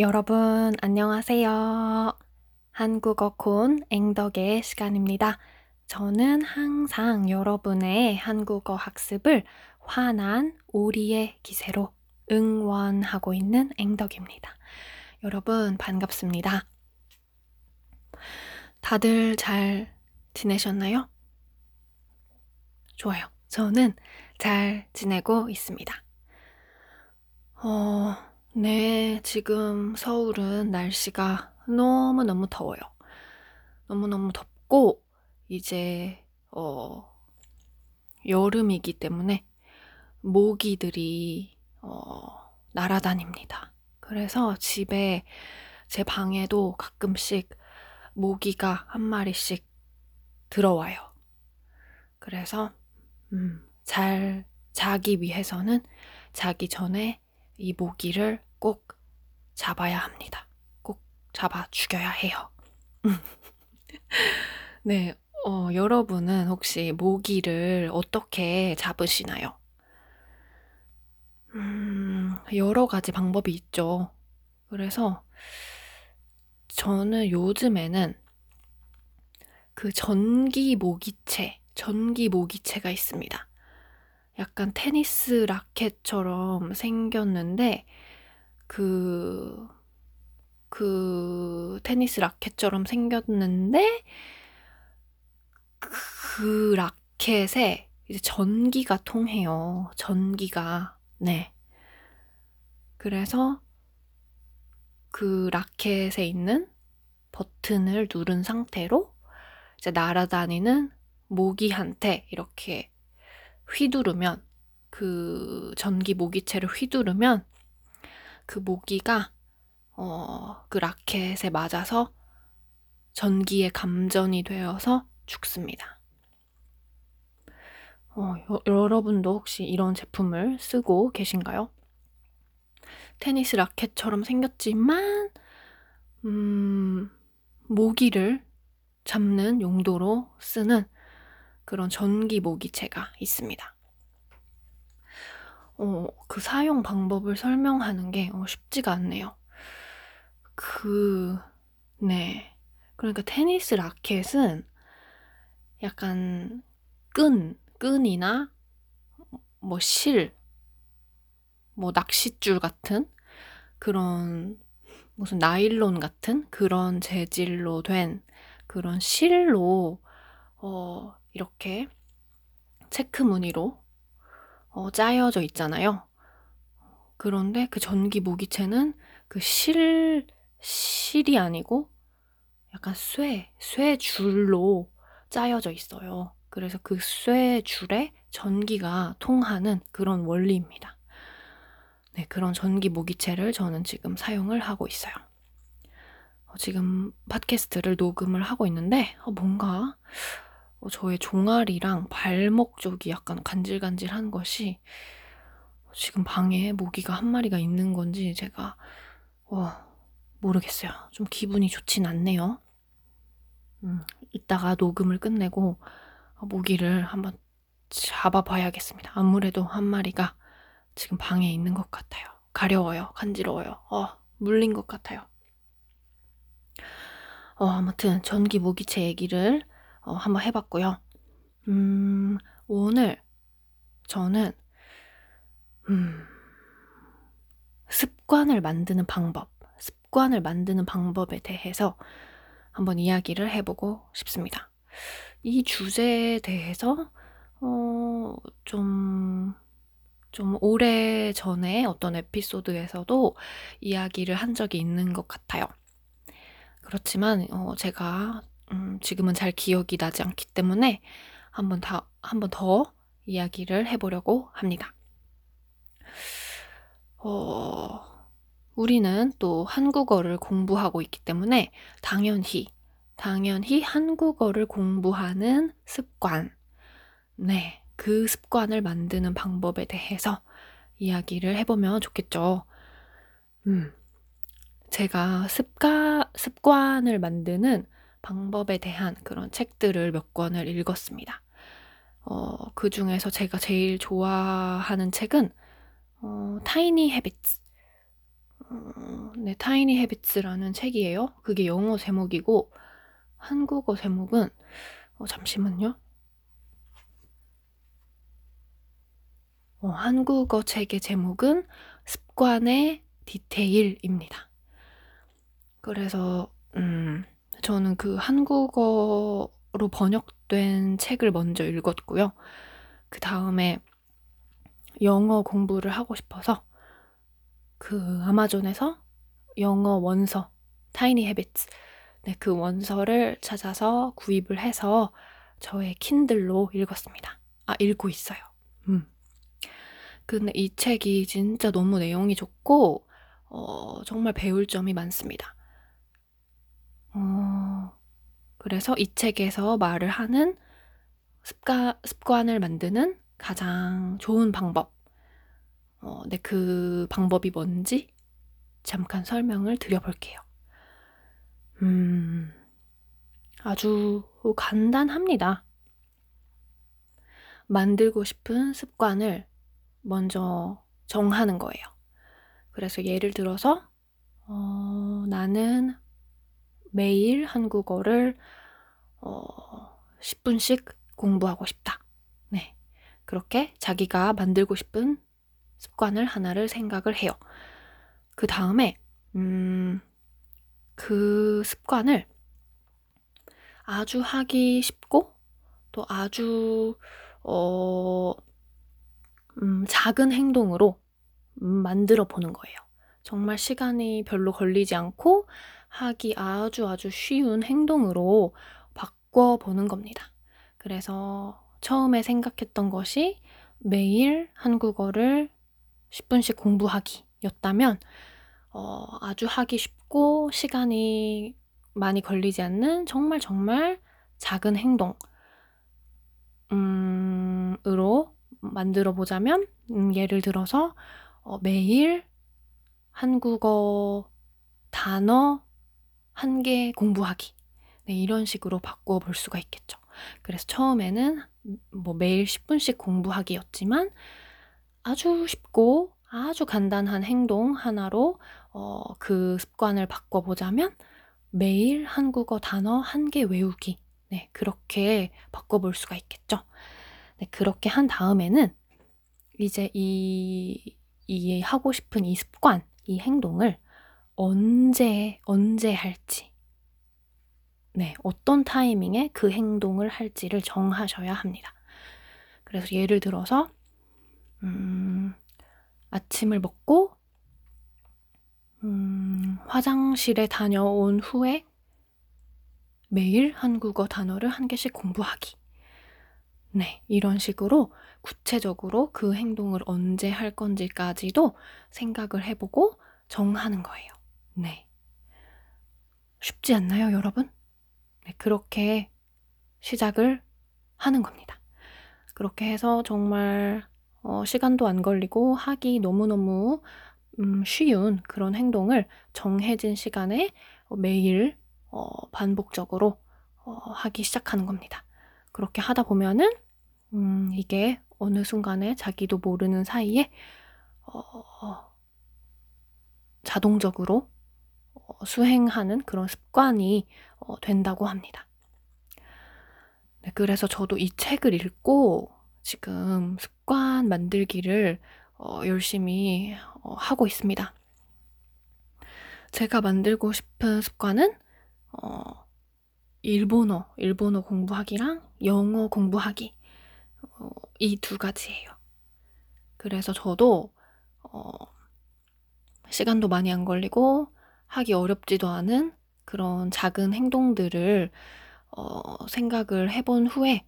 여러분, 안녕하세요. 한국어 콘 앵덕의 시간입니다. 저는 항상 여러분의 한국어 학습을 환한 오리의 기세로 응원하고 있는 앵덕입니다. 여러분, 반갑습니다. 다들 잘 지내셨나요? 좋아요. 저는 잘 지내고 있습니다. 어, 네, 지금 서울은 날씨가 너무너무 더워요. 너무너무 덥고, 이제, 어, 여름이기 때문에 모기들이, 어, 날아다닙니다. 그래서 집에, 제 방에도 가끔씩 모기가 한 마리씩 들어와요. 그래서, 음, 잘 자기 위해서는 자기 전에 이 모기를 꼭 잡아야 합니다. 꼭 잡아 죽여야 해요. 네, 어, 여러분은 혹시 모기를 어떻게 잡으시나요? 음, 여러 가지 방법이 있죠. 그래서 저는 요즘에는 그 전기 모기채, 전기 모기채가 있습니다. 약간 테니스 라켓처럼 생겼는데 그, 그 테니스 라켓처럼 생겼는데 그 라켓에 이제 전기가 통해요. 전기가. 네. 그래서 그 라켓에 있는 버튼을 누른 상태로 이제 날아다니는 모기한테 이렇게 휘두르면 그 전기 모기채를 휘두르면 그 모기가 어, 그 라켓에 맞아서 전기에 감전이 되어서 죽습니다. 어, 여, 여러분도 혹시 이런 제품을 쓰고 계신가요? 테니스 라켓처럼 생겼지만, 음, 모기를 잡는 용도로 쓰는 그런 전기 모기채가 있습니다. 어, 그 사용 방법을 설명하는 게 어, 쉽지가 않네요. 그, 네. 그러니까 테니스 라켓은 약간 끈, 끈이나 뭐 실, 뭐 낚싯줄 같은 그런 무슨 나일론 같은 그런 재질로 된 그런 실로 어, 이렇게 체크 무늬로 어, 짜여져 있잖아요. 그런데 그 전기 모기채는 그 실, 실이 아니고 약간 쇠, 쇠 줄로 짜여져 있어요. 그래서 그 쇠 줄에 전기가 통하는 그런 원리입니다. 네, 그런 전기 모기채를 저는 지금 사용을 하고 있어요. 어, 지금 팟캐스트를 녹음을 하고 있는데 어, 뭔가 어, 저의 종아리랑 발목 쪽이 약간 간질간질한 것이 지금 방에 모기가 한 마리가 있는 건지 제가 어, 모르겠어요. 좀 기분이 좋진 않네요. 음, 이따가 녹음을 끝내고 모기를 한번 잡아봐야겠습니다. 아무래도 한 마리가 지금 방에 있는 것 같아요. 가려워요. 간지러워요. 어, 물린 것 같아요. 어, 아무튼 전기 모기채 얘기를 어, 한번 해봤고요. 음, 오늘 저는 음, 습관을 만드는 방법, 습관을 만드는 방법에 대해서 한번 이야기를 해보고 싶습니다. 이 주제에 대해서 어, 좀, 좀 오래 전에 어떤 에피소드에서도 이야기를 한 적이 있는 것 같아요. 그렇지만 어, 제가 음, 지금은 잘 기억이 나지 않기 때문에 한번 다, 한번 더 이야기를 해보려고 합니다. 어, 우리는 또 한국어를 공부하고 있기 때문에 당연히, 당연히 한국어를 공부하는 습관, 네, 그 습관을 만드는 방법에 대해서 이야기를 해보면 좋겠죠. 음, 제가 습관, 습관을 만드는 방법에 대한 그런 책들을 몇 권을 읽었습니다. 어, 그 중에서 제가 제일 좋아하는 책은 어, 타이니 헤비츠. 어, 네, 타이니 헤비츠라는 책이에요. 그게 영어 제목이고 한국어 제목은 어, 잠시만요. 어, 한국어 책의 제목은 습관의 디테일입니다. 그래서 음, 저는 그 한국어로 번역된 책을 먼저 읽었고요. 그 다음에 영어 공부를 하고 싶어서 그 아마존에서 영어 원서 타이니 헤비츠 네, 그 원서를 찾아서 구입을 해서 저의 킨들로 읽었습니다. 아, 읽고 있어요. 음. 근데 이 책이 진짜 너무 내용이 좋고, 어, 정말 배울 점이 많습니다. 어, 그래서 이 책에서 말을 하는 습관, 습관을 만드는 가장 좋은 방법. 어, 네, 그 방법이 뭔지 잠깐 설명을 드려볼게요. 음, 아주 간단합니다. 만들고 싶은 습관을 먼저 정하는 거예요. 그래서 예를 들어서, 어, 나는 매일 한국어를 어, 10분씩 공부하고 싶다. 네. 그렇게 자기가 만들고 싶은 습관을 하나를 생각을 해요. 그 다음에, 음, 그 습관을 아주 하기 쉽고 또 아주 어, 음, 작은 행동으로 음, 만들어 보는 거예요. 정말 시간이 별로 걸리지 않고 하기 아주 아주 쉬운 행동으로 바꿔 보는 겁니다. 그래서 처음에 생각했던 것이 매일 한국어를 10분씩 공부하기였다면 어, 아주 하기 쉽고 시간이 많이 걸리지 않는 정말 정말 작은 행동, 음, 으로 만들어 보자면, 음, 예를 들어서, 어, 매일 한국어 단어 한 개 공부하기. 네, 이런 식으로 바꾸어 볼 수가 있겠죠. 그래서 처음에는 뭐 매일 10분씩 공부하기였지만 아주 쉽고 아주 간단한 행동 하나로 어, 그 습관을 바꿔보자면 매일 한국어 단어 한 개 외우기. 네, 그렇게 바꿔볼 수가 있겠죠. 네, 그렇게 한 다음에는 이제 이, 이 하고 싶은 이 습관, 이 행동을 언제, 언제 할지. 네, 어떤 타이밍에 그 행동을 할지를 정하셔야 합니다. 그래서 예를 들어서, 음, 아침을 먹고 음, 화장실에 다녀온 후에 매일 한국어 단어를 한 개씩 공부하기. 네, 이런 식으로 구체적으로 그 행동을 언제 할 건지까지도 생각을 해보고 정하는 거예요. 네. 쉽지 않나요, 여러분? 네, 그렇게 시작을 하는 겁니다. 그렇게 해서 정말 어, 시간도 안 걸리고 하기 너무너무 음, 쉬운 그런 행동을 정해진 시간에 매일 어, 반복적으로 어, 하기 시작하는 겁니다. 그렇게 하다 보면은 음, 이게 어느 순간에 자기도 모르는 사이에 어, 자동적으로 어, 수행하는 그런 습관이 어, 된다고 합니다. 네, 그래서 저도 이 책을 읽고 지금 습관 만들기를 어, 열심히 어, 하고 있습니다. 제가 만들고 싶은 습관은 어, 일본어, 일본어 공부하기랑 영어 공부하기 어, 이두 가지예요. 그래서 저도 어, 시간도 많이 안 걸리고 하기 어렵지도 않은 그런 작은 행동들을 어, 생각을 해본 후에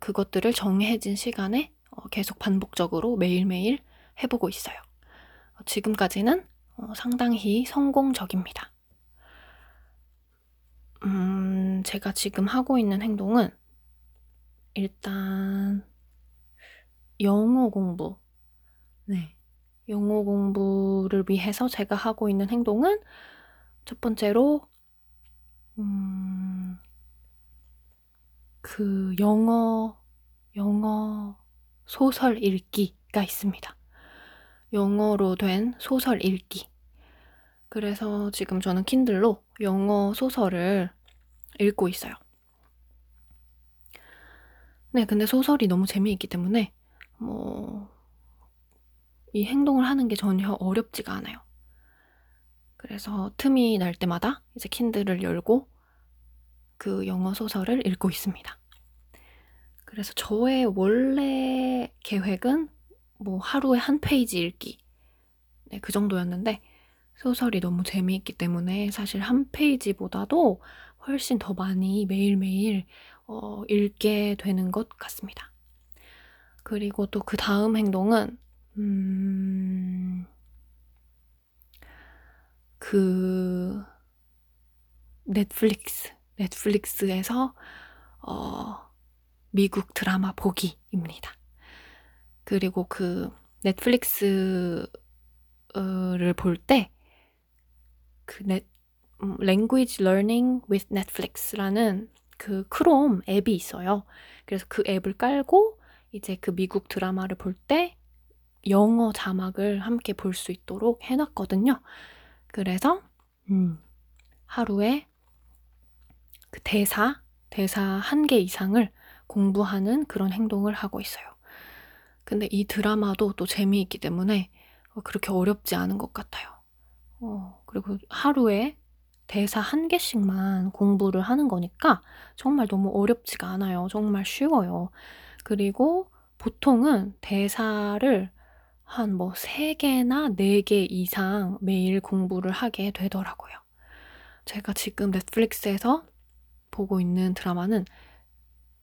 그것들을 정해진 시간에 어, 계속 반복적으로 매일매일 해보고 있어요. 어, 지금까지는 어, 상당히 성공적입니다. 음, 제가 지금 하고 있는 행동은 일단 영어 공부. 네. 영어 공부를 위해서 제가 하고 있는 행동은 첫 번째로 음, 그 영어 영어 소설 읽기가 있습니다. 영어로 된 소설 읽기. 그래서 지금 저는 킨들로 영어 소설을 읽고 있어요. 네, 근데 소설이 너무 재미있기 때문에 뭐 이 행동을 하는 게 전혀 어렵지가 않아요. 그래서 틈이 날 때마다 이제 킨들을 열고 그 영어 소설을 읽고 있습니다. 그래서 저의 원래 계획은 뭐 하루에 한 페이지 읽기. 네, 그 정도였는데 소설이 너무 재미있기 때문에 사실 한 페이지보다도 훨씬 더 많이 매일매일 어, 읽게 되는 것 같습니다. 그리고 또 그 다음 행동은 음, 그 넷플릭스 넷플릭스에서 어, 미국 드라마 보기입니다. 그리고 그 넷플릭스를 볼 때 그 넷, 음, Language Learning with Netflix라는 그 크롬 앱이 있어요. 그래서 그 앱을 깔고 이제 그 미국 드라마를 볼 때 영어 자막을 함께 볼 수 있도록 해놨거든요. 그래서 음, 하루에 그 대사, 대사 한 개 이상을 공부하는 그런 행동을 하고 있어요. 근데 이 드라마도 또 재미있기 때문에 어, 그렇게 어렵지 않은 것 같아요. 어, 그리고 하루에 대사 한 개씩만 공부를 하는 거니까 정말 너무 어렵지가 않아요. 정말 쉬워요. 그리고 보통은 대사를 한 뭐 3개나 4개 이상 매일 공부를 하게 되더라고요. 제가 지금 넷플릭스에서 보고 있는 드라마는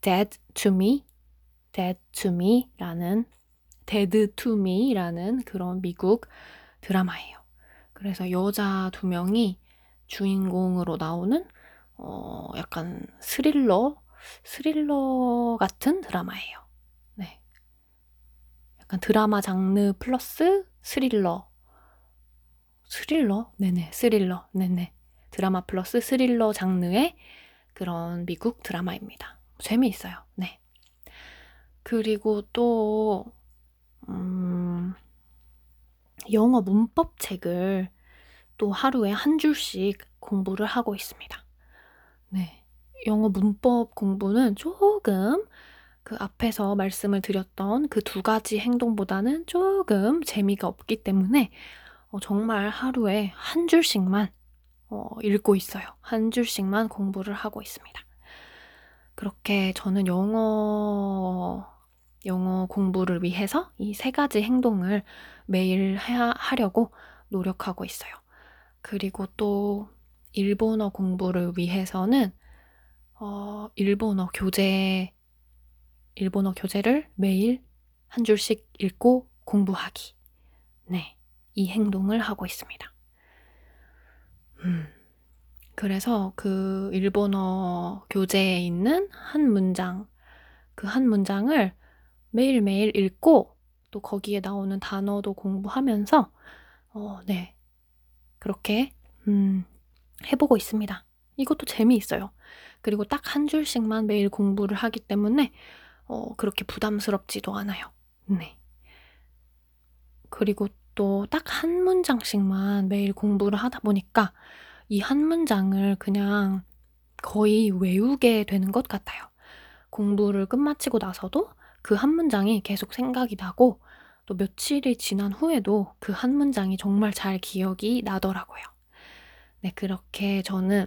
Dead to Me, Dead to Me라는 Dead to Me라는 그런 미국 드라마예요. 그래서 여자 두 명이 주인공으로 나오는 어 약간 스릴러 스릴러 같은 드라마예요. 네. 약간 드라마 장르 플러스 스릴러. 스릴러? 네네, 스릴러. 네네. 드라마 플러스 스릴러 장르의 그런 미국 드라마입니다. 재미있어요. 네. 그리고 또, 음, 영어 문법 책을 또 하루에 한 줄씩 공부를 하고 있습니다. 네. 영어 문법 공부는 조금 그 앞에서 말씀을 드렸던 그 두 가지 행동보다는 조금 재미가 없기 때문에 어, 정말 하루에 한 줄씩만 어, 읽고 있어요. 한 줄씩만 공부를 하고 있습니다. 그렇게 저는 영어, 영어 공부를 위해서 이 세 가지 행동을 매일 하, 하려고 노력하고 있어요. 그리고 또 일본어 공부를 위해서는 어, 일본어 교재, 일본어 교재를 매일 한 줄씩 읽고 공부하기. 네. 이 행동을 하고 있습니다. 음. 그래서 그 일본어 교재에 있는 한 문장, 그 한 문장을 매일매일 읽고 또 거기에 나오는 단어도 공부하면서, 어, 네. 그렇게, 음, 해보고 있습니다. 이것도 재미있어요. 그리고 딱 한 줄씩만 매일 공부를 하기 때문에, 어, 그렇게 부담스럽지도 않아요. 네. 그리고 또 딱 한 문장씩만 매일 공부를 하다 보니까 이 한 문장을 그냥 거의 외우게 되는 것 같아요. 공부를 끝마치고 나서도 그 한 문장이 계속 생각이 나고 또 며칠이 지난 후에도 그 한 문장이 정말 잘 기억이 나더라고요. 네, 그렇게 저는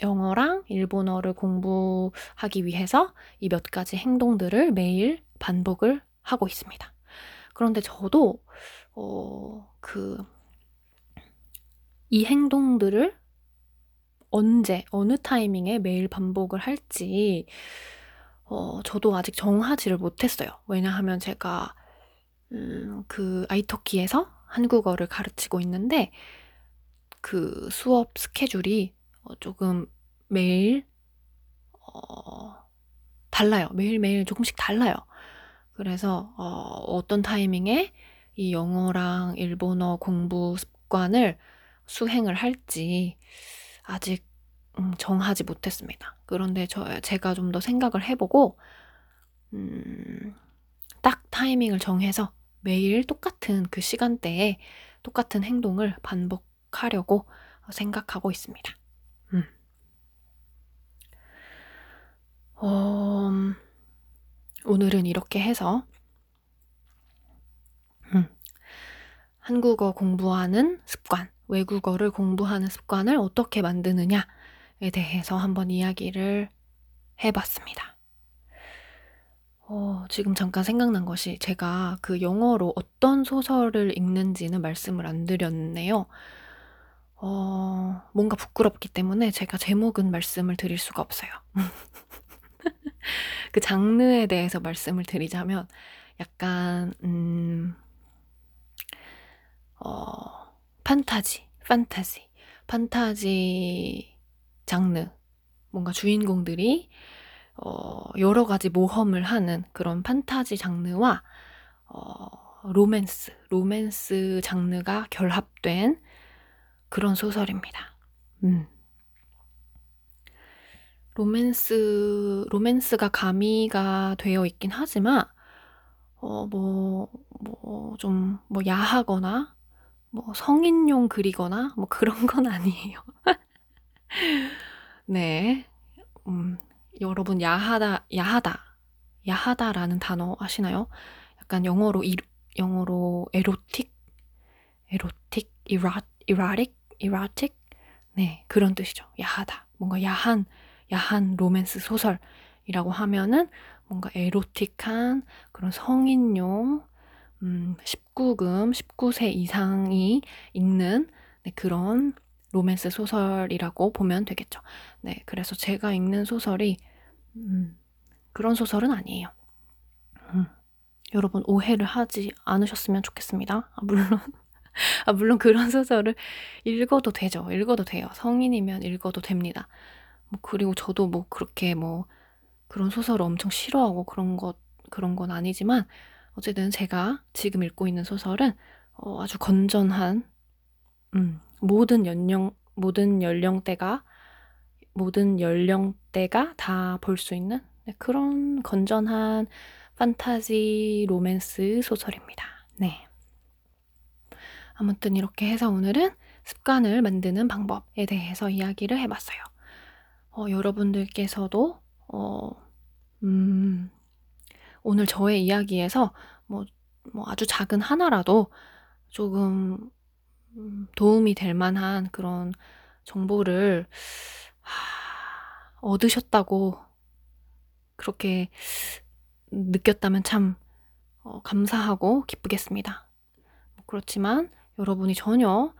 영어랑 일본어를 공부하기 위해서 이 몇 가지 행동들을 매일 반복을 하고 있습니다. 그런데 저도, 어, 그, 이 행동들을 언제, 어느 타이밍에 매일 반복을 할지, 어, 저도 아직 정하지를 못했어요. 왜냐하면 제가 음, 그 아이터키에서 한국어를 가르치고 있는데 그 수업 스케줄이 어, 조금 매일 어, 달라요. 매일매일 조금씩 달라요. 그래서 어, 어떤 타이밍에 이 영어랑 일본어 공부 습관을 수행을 할지 아직 음, 정하지 못했습니다. 그런데 저 제가 좀 더 생각을 해보고 음, 딱 타이밍을 정해서 매일 똑같은 그 시간대에 똑같은 행동을 반복 하려고 생각하고 있습니다. 어, 오늘은 이렇게 해서 음, 한국어 공부하는 습관, 외국어를 공부하는 습관을 어떻게 만드느냐에 대해서 한번 이야기를 해봤습니다. 어, 지금 잠깐 생각난 것이 제가 그 영어로 어떤 소설을 읽는지는 말씀을 안 드렸네요. 어, 뭔가 부끄럽기 때문에 제가 제목은 말씀을 드릴 수가 없어요. 그 장르에 대해서 말씀을 드리자면 약간 음, 어, 판타지, 판타지, 판타지 장르. 뭔가 주인공들이 어, 여러 가지 모험을 하는 그런 판타지 장르와 어, 로맨스, 로맨스 장르가 결합된 그런 소설입니다. 음. 로맨스, 로맨스가 가미가 되어 있긴 하지만, 어, 뭐, 뭐, 좀, 뭐, 야하거나, 뭐, 성인용 글이거나, 뭐, 그런 건 아니에요. 네. 음, 여러분, 야하다, 야하다, 야하다라는 단어 아시나요? 약간 영어로, 이, 영어로 에로틱? 에로틱? 이라, 이라릭? 이라틱? 네, 그런 뜻이죠. 야하다. 뭔가 야한, 야한 로맨스 소설이라고 하면은 뭔가 에로틱한 그런 성인용, 음, 19금, 19세 이상이 읽는 네, 그런 로맨스 소설이라고 보면 되겠죠. 네, 그래서 제가 읽는 소설이 음, 그런 소설은 아니에요. 음, 여러분 오해를 하지 않으셨으면 좋겠습니다. 아, 물론 아, 물론 그런 소설을 읽어도 되죠. 읽어도 돼요. 성인이면 읽어도 됩니다. 뭐 그리고 저도 뭐 그렇게 뭐 그런 소설을 엄청 싫어하고 그런 것 그런 건 아니지만 어쨌든 제가 지금 읽고 있는 소설은 어, 아주 건전한 음, 모든 연령 모든 연령대가 모든 연령대가 다 볼 수 있는 네, 그런 건전한 판타지 로맨스 소설입니다. 네. 아무튼 이렇게 해서 오늘은 습관을 만드는 방법에 대해서 이야기를 해봤어요. 어, 여러분들께서도 어, 음, 오늘 저의 이야기에서 뭐, 뭐 아주 작은 하나라도 조금 음, 도움이 될 만한 그런 정보를 하, 얻으셨다고 그렇게 느꼈다면 참 어, 감사하고 기쁘겠습니다. 뭐 그렇지만 여러분이 전혀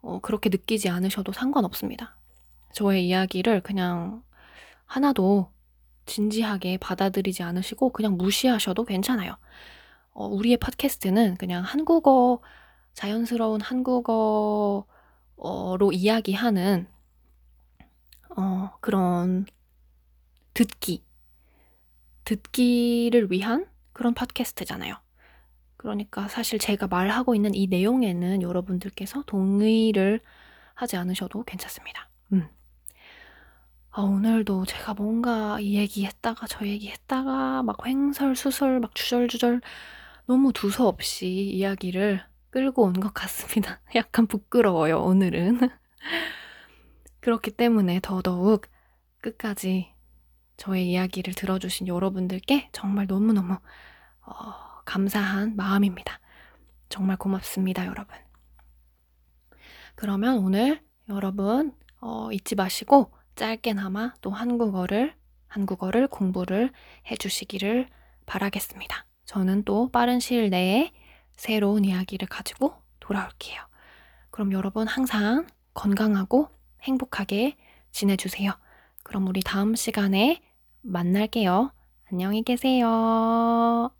어, 그렇게 느끼지 않으셔도 상관없습니다. 저의 이야기를 그냥 하나도 진지하게 받아들이지 않으시고 그냥 무시하셔도 괜찮아요. 어, 우리의 팟캐스트는 그냥 한국어, 자연스러운 한국어로 이야기하는 어, 그런 듣기, 듣기를 위한 그런 팟캐스트잖아요. 그러니까 사실 제가 말하고 있는 이 내용에는 여러분들께서 동의를 하지 않으셔도 괜찮습니다. 음. 아, 오늘도 제가 뭔가 이 얘기 했다가 저 얘기 했다가 막 횡설수설 막 주절주절 너무 두서없이 이야기를 끌고 온 것 같습니다. 약간 부끄러워요, 오늘은. 그렇기 때문에 더더욱 끝까지 저의 이야기를 들어주신 여러분들께 정말 너무너무 어, 감사한 마음입니다. 정말 고맙습니다, 여러분. 그러면 오늘 여러분 어, 잊지 마시고 짧게나마 또 한국어를 한국어를 공부를 해주시기를 바라겠습니다. 저는 또 빠른 시일 내에 새로운 이야기를 가지고 돌아올게요. 그럼 여러분 항상 건강하고 행복하게 지내주세요. 그럼 우리 다음 시간에 만날게요. 안녕히 계세요.